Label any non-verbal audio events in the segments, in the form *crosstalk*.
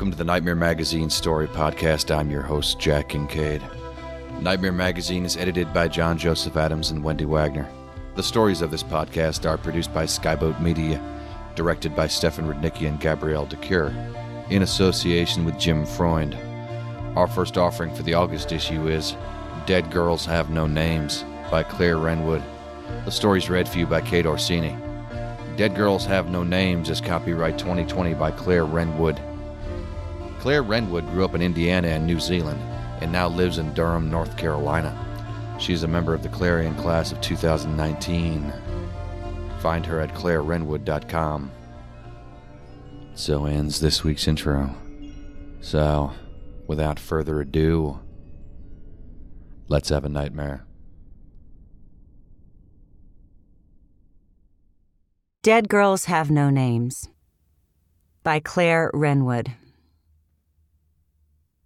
Welcome to the Nightmare Magazine Story Podcast. I'm your host, Jack Kincaid. Nightmare Magazine is edited by John Joseph Adams and Wendy Wagner. The stories of this podcast are produced by Skyboat Media, directed by Stefan Rudnicki and Gabrielle de Cuir, in association with Jim Freund. Our first offering for the August issue is Dead Girls Have No Names by Claire Wrenwood. The story's read for you by Kate Orsini. Dead Girls Have No Names is copyright 2020 by Claire Wrenwood. Claire Wrenwood grew up in Indiana and New Zealand and now lives in Durham, North Carolina. She is a member of the Clarion class of 2019. Find her at clairewrenwood.com. So ends this week's intro. So, without further ado, let's have a nightmare. Dead Girls Have No Names by Claire Wrenwood.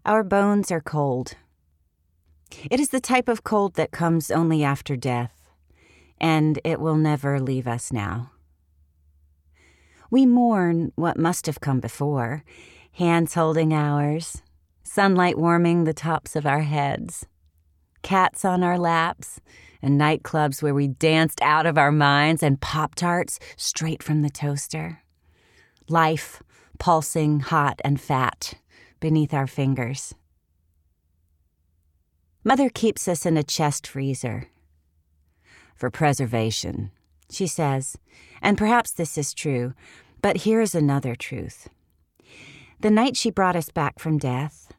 Our bones are cold. It is the type of cold that comes only after death, and it will never leave us now. We mourn what must have come before hands holding ours, sunlight warming the tops of our heads, cats on our laps, and nightclubs where we danced out of our minds and Pop Tarts straight from the toaster. Life pulsing hot and fat beneath our fingers. Mother keeps us in a chest freezer. For preservation, she says, and perhaps this is true, but here's another truth. The night she brought us back from death,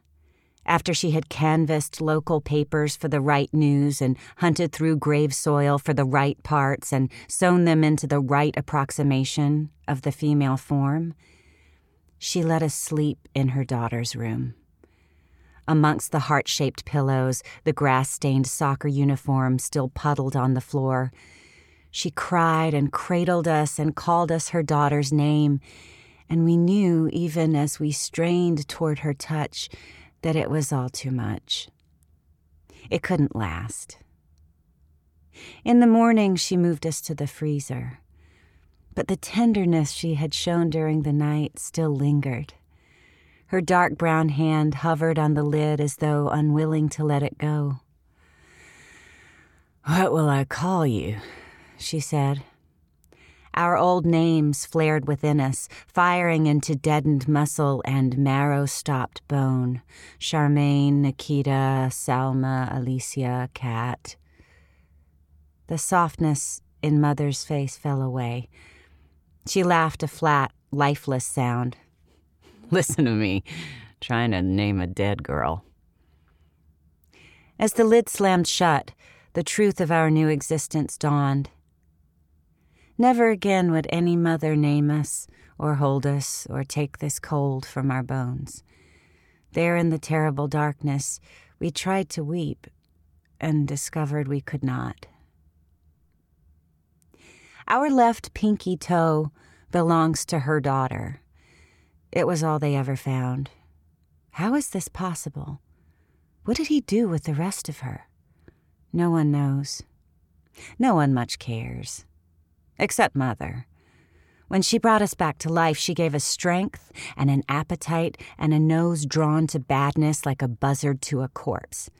after she had canvassed local papers for the right news and hunted through grave soil for the right parts and sewn them into the right approximation of the female form, she let us sleep in her daughter's room. Amongst the heart shaped pillows, the grass stained soccer uniform still puddled on the floor, she cried and cradled us and called us her daughter's name, and we knew, even as we strained toward her touch, that it was all too much. It couldn't last. In the morning, she moved us to the freezer but the tenderness she had shown during the night still lingered. Her dark brown hand hovered on the lid as though unwilling to let it go. What will I call you? she said. Our old names flared within us, firing into deadened muscle and marrow stopped bone Charmaine, Nikita, Salma, Alicia, Kat. The softness in Mother's face fell away. She laughed a flat, lifeless sound. *laughs* Listen to me, trying to name a dead girl. As the lid slammed shut, the truth of our new existence dawned. Never again would any mother name us, or hold us, or take this cold from our bones. There in the terrible darkness, we tried to weep and discovered we could not. Our left pinky toe belongs to her daughter. It was all they ever found. How is this possible? What did he do with the rest of her? No one knows. No one much cares. Except Mother. When she brought us back to life, she gave us strength and an appetite and a nose drawn to badness like a buzzard to a corpse.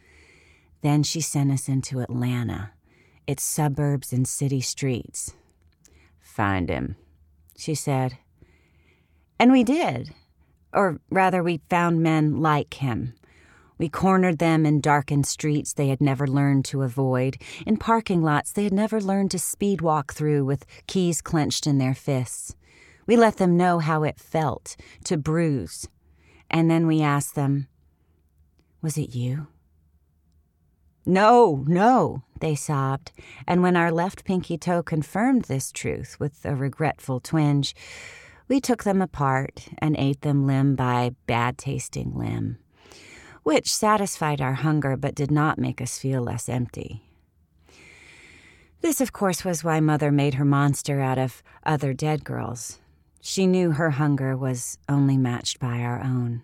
Then she sent us into Atlanta, its suburbs and city streets. Find him, she said. And we did. Or rather, we found men like him. We cornered them in darkened streets they had never learned to avoid, in parking lots they had never learned to speed walk through with keys clenched in their fists. We let them know how it felt to bruise. And then we asked them, Was it you? No, no, they sobbed, and when our left pinky toe confirmed this truth with a regretful twinge, we took them apart and ate them limb by bad tasting limb, which satisfied our hunger but did not make us feel less empty. This, of course, was why Mother made her monster out of other dead girls. She knew her hunger was only matched by our own.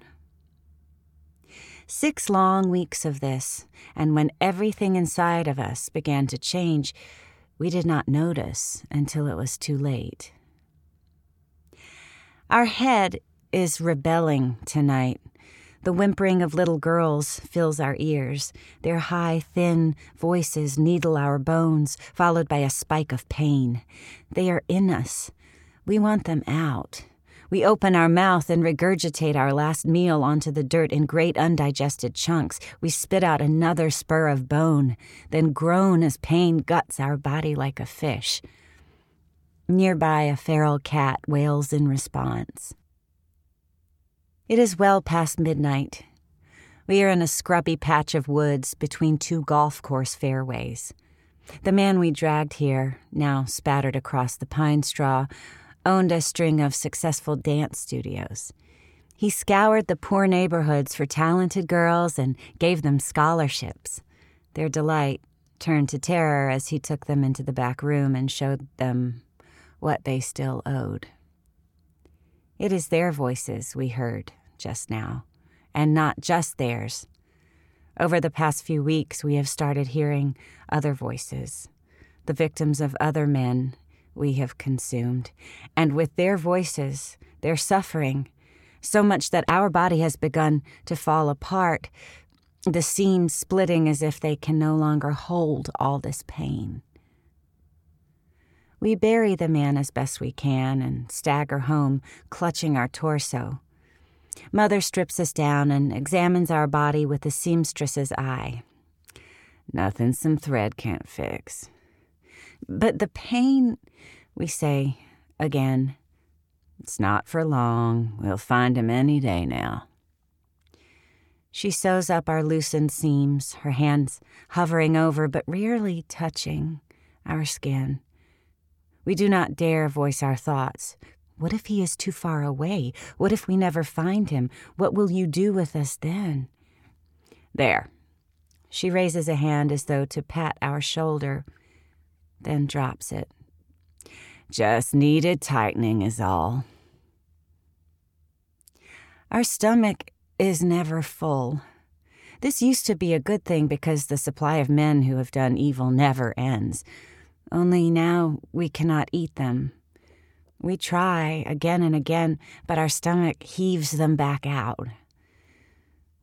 Six long weeks of this, and when everything inside of us began to change, we did not notice until it was too late. Our head is rebelling tonight. The whimpering of little girls fills our ears. Their high, thin voices needle our bones, followed by a spike of pain. They are in us. We want them out. We open our mouth and regurgitate our last meal onto the dirt in great undigested chunks. We spit out another spur of bone, then groan as pain guts our body like a fish. Nearby, a feral cat wails in response. It is well past midnight. We are in a scrubby patch of woods between two golf course fairways. The man we dragged here, now spattered across the pine straw, owned a string of successful dance studios. He scoured the poor neighborhoods for talented girls and gave them scholarships. Their delight turned to terror as he took them into the back room and showed them what they still owed. It is their voices we heard just now, and not just theirs. Over the past few weeks, we have started hearing other voices, the victims of other men we have consumed, and with their voices, their suffering, so much that our body has begun to fall apart, the seams splitting as if they can no longer hold all this pain. We bury the man as best we can and stagger home, clutching our torso. Mother strips us down and examines our body with the seamstress's eye. Nothing some thread can't fix. But the pain, we say again, it's not for long. We'll find him any day now. She sews up our loosened seams, her hands hovering over but rarely touching our skin. We do not dare voice our thoughts. What if he is too far away? What if we never find him? What will you do with us then? There. She raises a hand as though to pat our shoulder then drops it. Just needed tightening, is all. Our stomach is never full. This used to be a good thing because the supply of men who have done evil never ends. Only now we cannot eat them. We try again and again, but our stomach heaves them back out.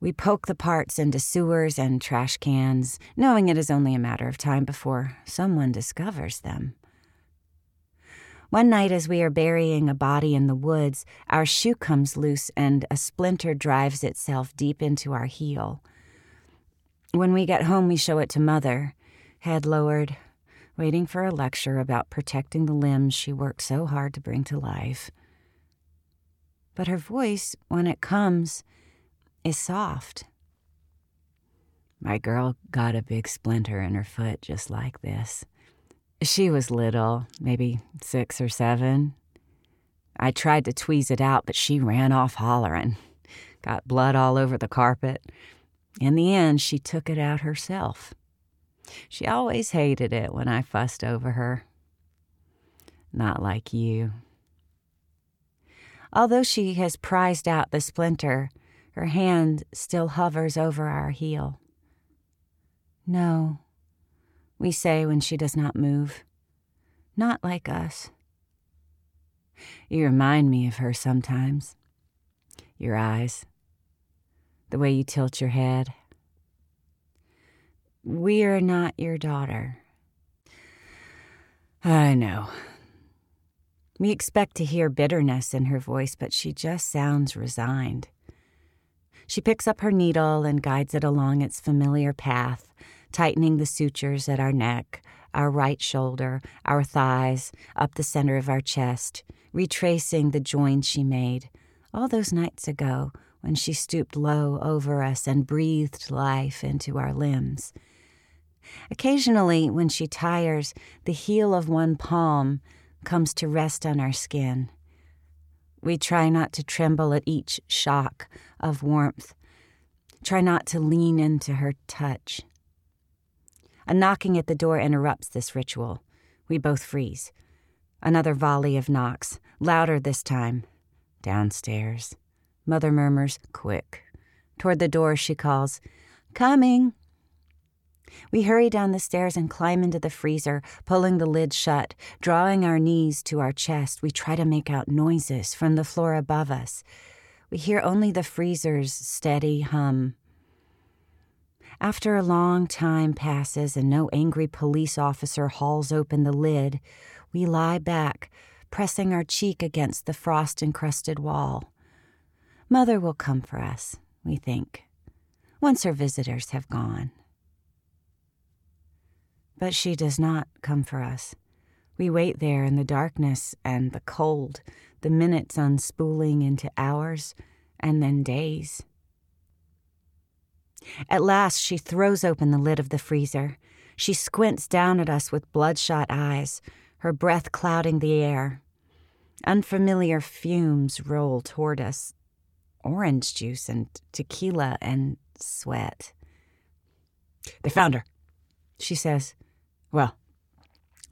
We poke the parts into sewers and trash cans, knowing it is only a matter of time before someone discovers them. One night, as we are burying a body in the woods, our shoe comes loose and a splinter drives itself deep into our heel. When we get home, we show it to Mother, head lowered, waiting for a lecture about protecting the limbs she worked so hard to bring to life. But her voice, when it comes, is soft. My girl got a big splinter in her foot just like this. She was little, maybe six or seven. I tried to tweeze it out, but she ran off hollering. Got blood all over the carpet. In the end, she took it out herself. She always hated it when I fussed over her. Not like you. Although she has prized out the splinter, her hand still hovers over our heel. No, we say when she does not move. Not like us. You remind me of her sometimes. Your eyes, the way you tilt your head. We are not your daughter. I know. We expect to hear bitterness in her voice, but she just sounds resigned. She picks up her needle and guides it along its familiar path, tightening the sutures at our neck, our right shoulder, our thighs, up the center of our chest, retracing the joins she made all those nights ago when she stooped low over us and breathed life into our limbs. Occasionally, when she tires, the heel of one palm comes to rest on our skin. We try not to tremble at each shock of warmth, try not to lean into her touch. A knocking at the door interrupts this ritual. We both freeze. Another volley of knocks, louder this time. Downstairs. Mother murmurs, Quick. Toward the door, she calls, Coming. We hurry down the stairs and climb into the freezer, pulling the lid shut, drawing our knees to our chest. We try to make out noises from the floor above us. We hear only the freezer's steady hum. After a long time passes and no angry police officer hauls open the lid, we lie back, pressing our cheek against the frost encrusted wall. Mother will come for us, we think, once her visitors have gone. But she does not come for us. We wait there in the darkness and the cold, the minutes unspooling into hours and then days. At last, she throws open the lid of the freezer. She squints down at us with bloodshot eyes, her breath clouding the air. Unfamiliar fumes roll toward us orange juice and tequila and sweat. They found her, she says. Well,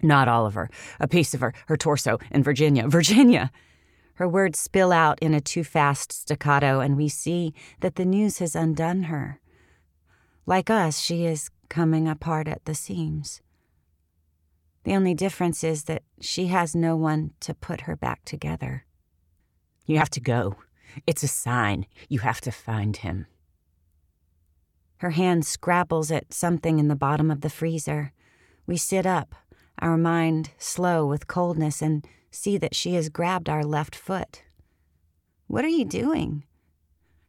not all of her, a piece of her, her torso in Virginia. *laughs* Virginia! Her words spill out in a too fast staccato, and we see that the news has undone her. Like us, she is coming apart at the seams. The only difference is that she has no one to put her back together. You have to go. It's a sign. You have to find him. Her hand scrabbles at something in the bottom of the freezer. We sit up, our mind slow with coldness, and see that she has grabbed our left foot. What are you doing?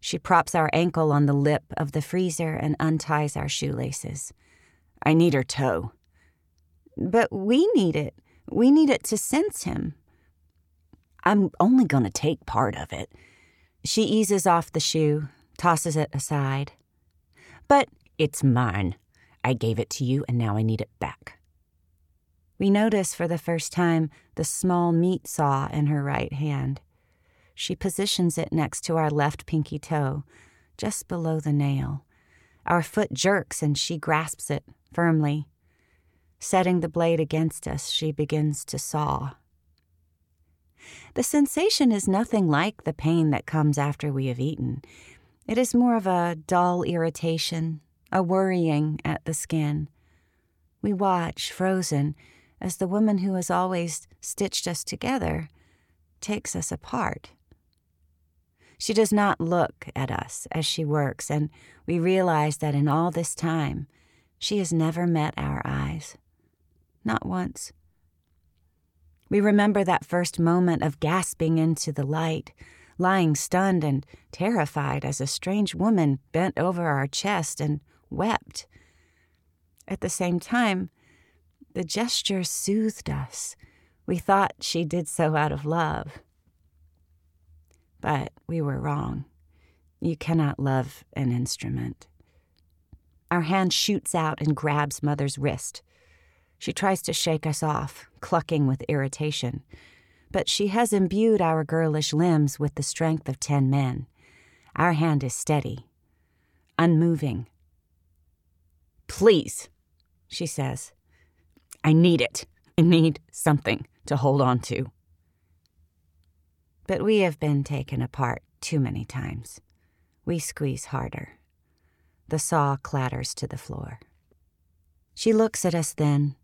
She props our ankle on the lip of the freezer and unties our shoelaces. I need her toe. But we need it. We need it to sense him. I'm only going to take part of it. She eases off the shoe, tosses it aside. But it's mine. I gave it to you, and now I need it back. We notice for the first time the small meat saw in her right hand. She positions it next to our left pinky toe, just below the nail. Our foot jerks and she grasps it firmly. Setting the blade against us, she begins to saw. The sensation is nothing like the pain that comes after we have eaten. It is more of a dull irritation, a worrying at the skin. We watch, frozen, as the woman who has always stitched us together takes us apart. She does not look at us as she works, and we realize that in all this time, she has never met our eyes. Not once. We remember that first moment of gasping into the light, lying stunned and terrified as a strange woman bent over our chest and wept. At the same time, the gesture soothed us. We thought she did so out of love. But we were wrong. You cannot love an instrument. Our hand shoots out and grabs Mother's wrist. She tries to shake us off, clucking with irritation but she has imbued our girlish limbs with the strength of ten men. Our hand is steady, unmoving. Please, she says. I need it. I need something to hold on to. But we have been taken apart too many times. We squeeze harder. The saw clatters to the floor. She looks at us then,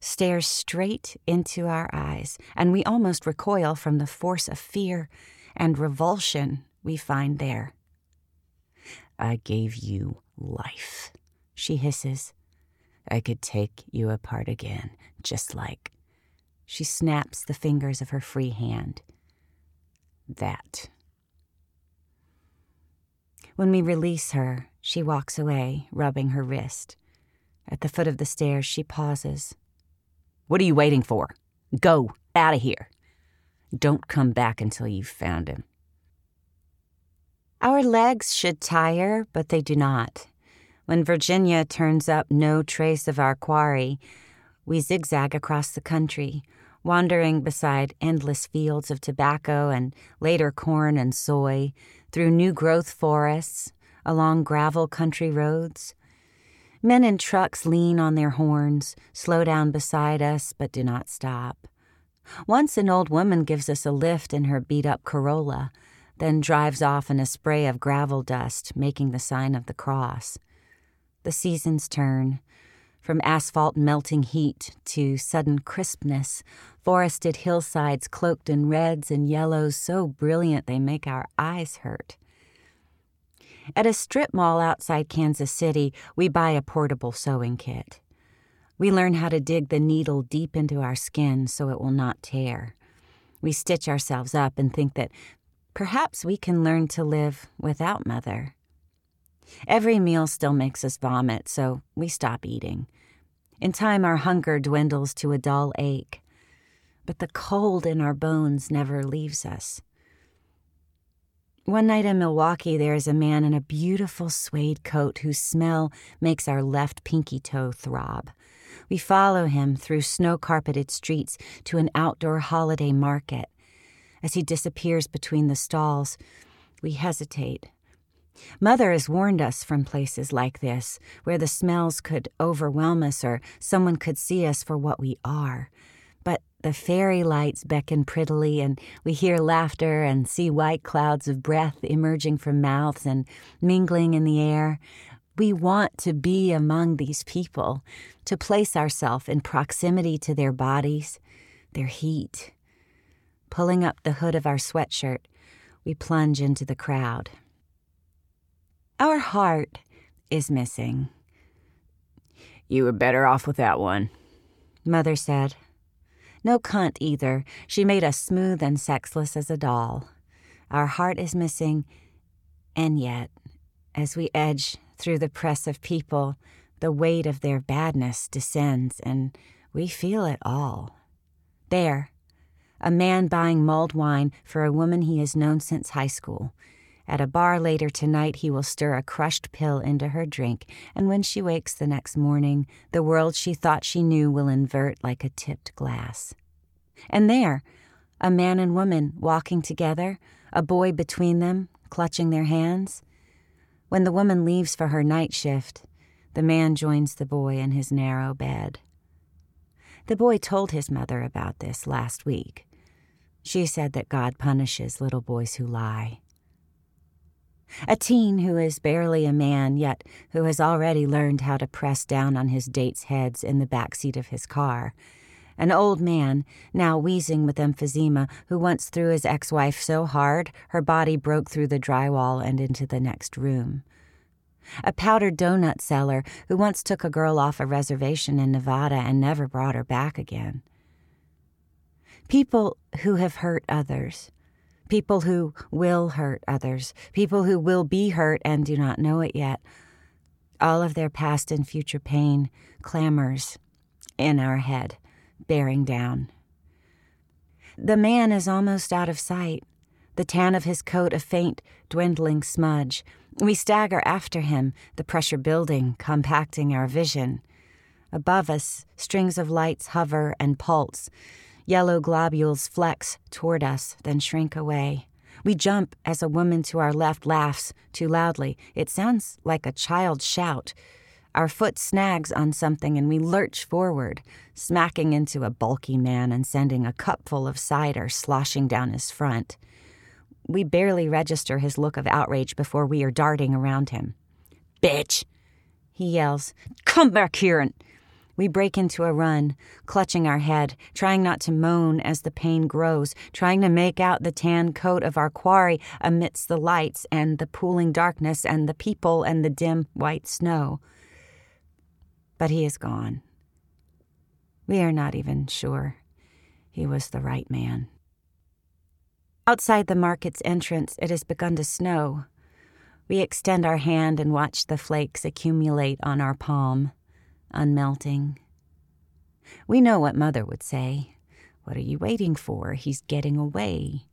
stares straight into our eyes, and we almost recoil from the force of fear and revulsion we find there. I gave you life, she hisses. I could take you apart again, just like. She snaps the fingers of her free hand. That. When we release her, she walks away, rubbing her wrist. At the foot of the stairs, she pauses. What are you waiting for? Go, out of here. Don't come back until you've found him. Our legs should tire, but they do not. When Virginia turns up no trace of our quarry, we zigzag across the country, wandering beside endless fields of tobacco and later corn and soy, through new growth forests, along gravel country roads. Men in trucks lean on their horns, slow down beside us, but do not stop. Once an old woman gives us a lift in her beat up Corolla, then drives off in a spray of gravel dust, making the sign of the cross. The seasons turn. From asphalt melting heat to sudden crispness, forested hillsides cloaked in reds and yellows so brilliant they make our eyes hurt. At a strip mall outside Kansas City, we buy a portable sewing kit. We learn how to dig the needle deep into our skin so it will not tear. We stitch ourselves up and think that perhaps we can learn to live without Mother. Every meal still makes us vomit, so we stop eating. In time, our hunger dwindles to a dull ache, but the cold in our bones never leaves us. One night in Milwaukee, there is a man in a beautiful suede coat whose smell makes our left pinky toe throb. We follow him through snow carpeted streets to an outdoor holiday market. As he disappears between the stalls, we hesitate. Mother has warned us from places like this, where the smells could overwhelm us or someone could see us for what we are. But the fairy lights beckon prettily, and we hear laughter and see white clouds of breath emerging from mouths and mingling in the air. We want to be among these people, to place ourselves in proximity to their bodies, their heat. Pulling up the hood of our sweatshirt, we plunge into the crowd. Our heart is missing. You were better off with that one, Mother said. No cunt either. She made us smooth and sexless as a doll. Our heart is missing, and yet, as we edge through the press of people, the weight of their badness descends, and we feel it all. There, a man buying mulled wine for a woman he has known since high school. At a bar later tonight, he will stir a crushed pill into her drink, and when she wakes the next morning, the world she thought she knew will invert like a tipped glass. And there, a man and woman walking together, a boy between them, clutching their hands. When the woman leaves for her night shift, the man joins the boy in his narrow bed. The boy told his mother about this last week. She said that God punishes little boys who lie. A teen who is barely a man, yet who has already learned how to press down on his dates' heads in the back seat of his car. An old man, now wheezing with emphysema, who once threw his ex wife so hard her body broke through the drywall and into the next room. A powdered donut seller who once took a girl off a reservation in Nevada and never brought her back again. People who have hurt others. People who will hurt others. People who will be hurt and do not know it yet. All of their past and future pain clamors in our head bearing down. The man is almost out of sight, the tan of his coat a faint, dwindling smudge. We stagger after him, the pressure building, compacting our vision. Above us, strings of lights hover and pulse. Yellow globules flex toward us, then shrink away. We jump as a woman to our left laughs too loudly. It sounds like a child's shout. Our foot snags on something and we lurch forward, smacking into a bulky man and sending a cupful of cider sloshing down his front. We barely register his look of outrage before we are darting around him. Bitch! He yells, Come back here and. We break into a run, clutching our head, trying not to moan as the pain grows, trying to make out the tan coat of our quarry amidst the lights and the pooling darkness and the people and the dim white snow. But he is gone. We are not even sure he was the right man. Outside the market's entrance, it has begun to snow. We extend our hand and watch the flakes accumulate on our palm, unmelting. We know what Mother would say. What are you waiting for? He's getting away.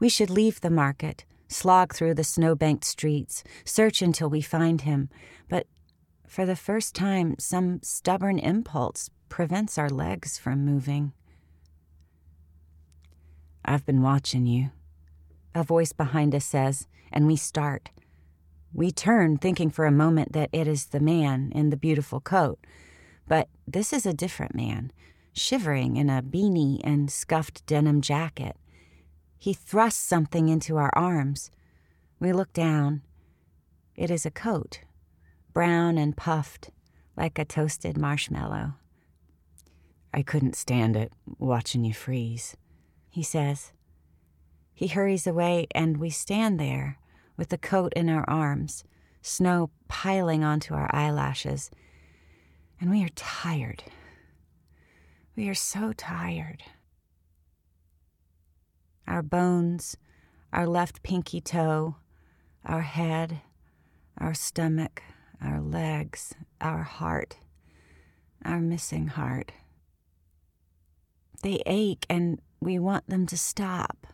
We should leave the market, slog through the snow-banked streets, search until we find him. But for the first time, some stubborn impulse prevents our legs from moving. I've been watching you, a voice behind us says, and we start. We turn, thinking for a moment that it is the man in the beautiful coat. But this is a different man, shivering in a beanie and scuffed denim jacket. He thrusts something into our arms. We look down. It is a coat, brown and puffed, like a toasted marshmallow. I couldn't stand it, watching you freeze he says. He hurries away, and we stand there with the coat in our arms, snow piling onto our eyelashes, and we are tired. We are so tired. Our bones, our left pinky toe, our head, our stomach, our legs, our heart, our missing heart. They ache and we want them to stop.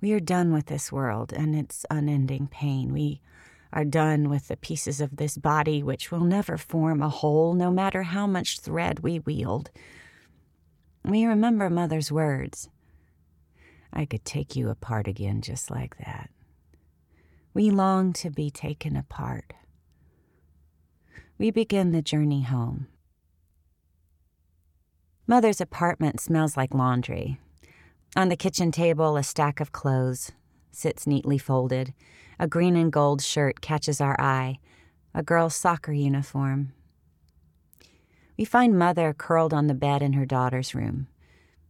We are done with this world and its unending pain. We are done with the pieces of this body which will never form a whole, no matter how much thread we wield. We remember Mother's words I could take you apart again just like that. We long to be taken apart. We begin the journey home. Mother's apartment smells like laundry. On the kitchen table, a stack of clothes sits neatly folded. A green and gold shirt catches our eye, a girl's soccer uniform. We find Mother curled on the bed in her daughter's room.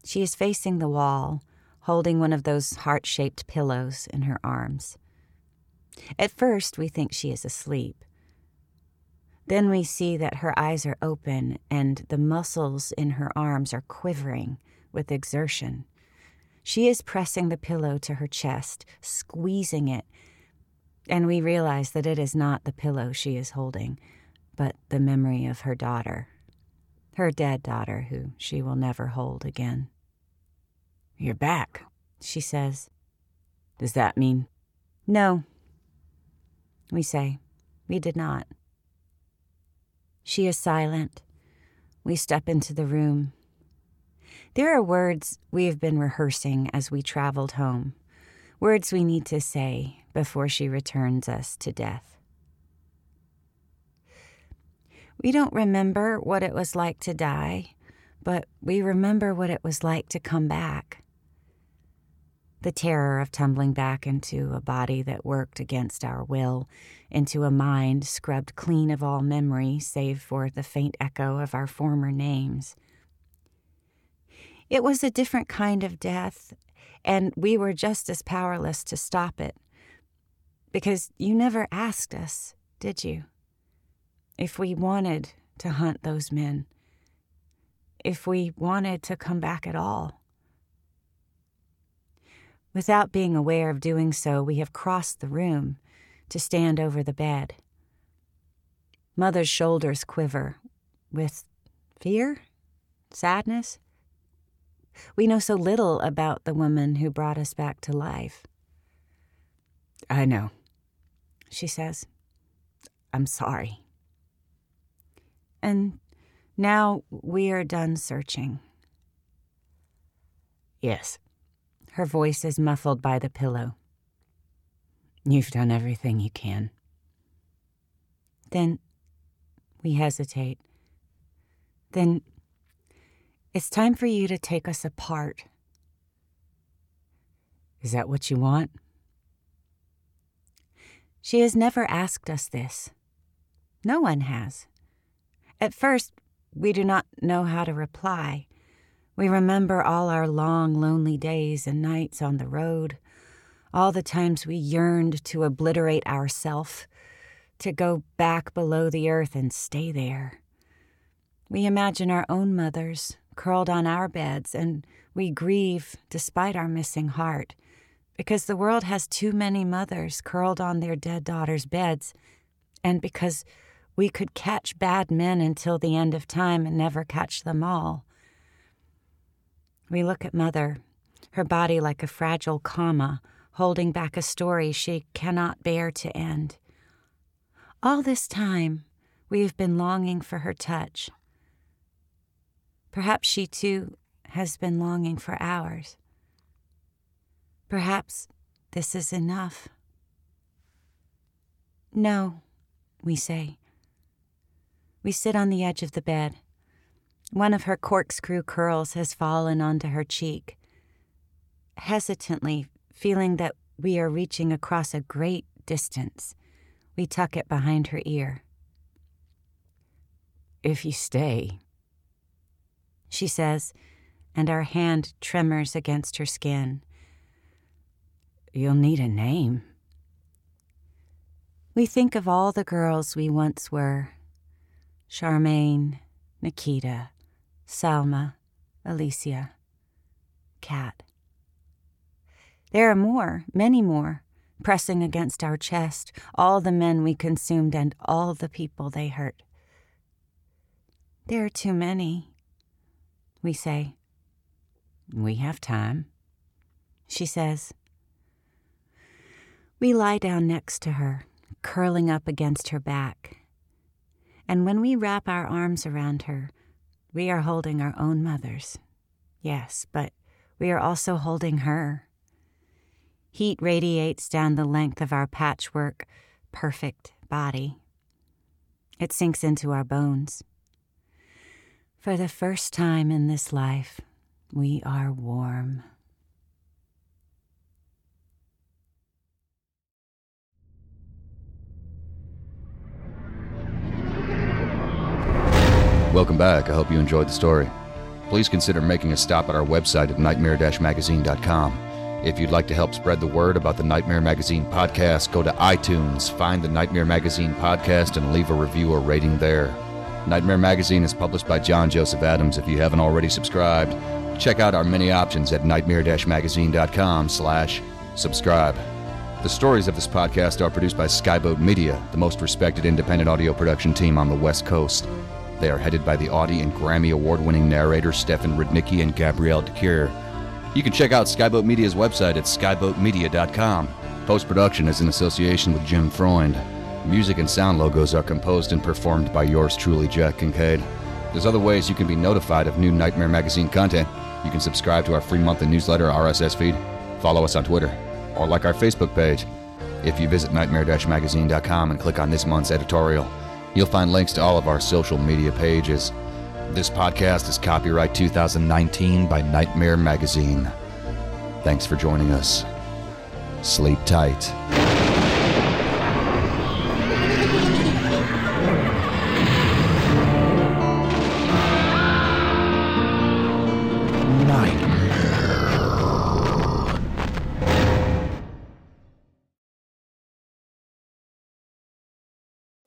She is facing the wall, holding one of those heart shaped pillows in her arms. At first, we think she is asleep. Then we see that her eyes are open and the muscles in her arms are quivering with exertion. She is pressing the pillow to her chest, squeezing it, and we realize that it is not the pillow she is holding, but the memory of her daughter, her dead daughter, who she will never hold again. You're back, she says. Does that mean? No. We say, we did not. She is silent. We step into the room. There are words we have been rehearsing as we traveled home, words we need to say before she returns us to death. We don't remember what it was like to die, but we remember what it was like to come back. The terror of tumbling back into a body that worked against our will, into a mind scrubbed clean of all memory save for the faint echo of our former names it was a different kind of death, and we were just as powerless to stop it. Because you never asked us, did you? If we wanted to hunt those men, if we wanted to come back at all. Without being aware of doing so, we have crossed the room to stand over the bed. Mother's shoulders quiver with fear, sadness. We know so little about the woman who brought us back to life. I know, she says. I'm sorry. And now we are done searching. Yes. Her voice is muffled by the pillow. You've done everything you can. Then We hesitate. Then it's time for you to take us apart. Is that what you want? She has never asked us this. No one has. At first, we do not know how to reply. We remember all our long, lonely days and nights on the road, all the times we yearned to obliterate ourself, to go back below the earth and stay there. We imagine our own mothers curled on our beds, and we grieve despite our missing heart, because the world has too many mothers curled on their dead daughters' beds, and because we could catch bad men until the end of time and never catch them all. We look at Mother, her body like a fragile comma, holding back a story she cannot bear to end. All this time, we have been longing for her touch. Perhaps she too has been longing for ours. Perhaps this is enough. No, we say. We sit on the edge of the bed. One of her corkscrew curls has fallen onto her cheek. Hesitantly, feeling that we are reaching across a great distance, we tuck it behind her ear. If you stay, she says, and our hand tremors against her skin. You'll need a name. We think of all the girls we once were Charmaine, Nikita, Salma, Alicia, Kat. There are more, many more, pressing against our chest, all the men we consumed and all the people they hurt. There are too many, we say. We have time, she says. We lie down next to her, curling up against her back. And when we wrap our arms around her, we are holding our own mothers. Yes, but we are also holding her. Heat radiates down the length of our patchwork, perfect body. It sinks into our bones. For the first time in this life, we are warm. Welcome back. I hope you enjoyed the story. Please consider making a stop at our website at nightmare-magazine.com. If you'd like to help spread the word about the Nightmare Magazine podcast, go to iTunes, find the Nightmare Magazine podcast, and leave a review or rating there. Nightmare Magazine is published by John Joseph Adams. If you haven't already subscribed, check out our many options at nightmare-magazine.com slash subscribe. The stories of this podcast are produced by Skyboat Media, the most respected independent audio production team on the West Coast. They are headed by the Audie and Grammy award winning narrators Stefan Rudnicki and Gabrielle de Cuir. You can check out Skyboat Media's website at skyboatmedia.com. Post production is in association with Jim Freund. Music and sound logos are composed and performed by yours truly, Jack Kincaid. There's other ways you can be notified of new Nightmare Magazine content. You can subscribe to our free monthly newsletter RSS feed, follow us on Twitter, or like our Facebook page. If you visit nightmare-magazine.com and click on this month's editorial, You'll find links to all of our social media pages. This podcast is copyright 2019 by Nightmare Magazine. Thanks for joining us. Sleep tight.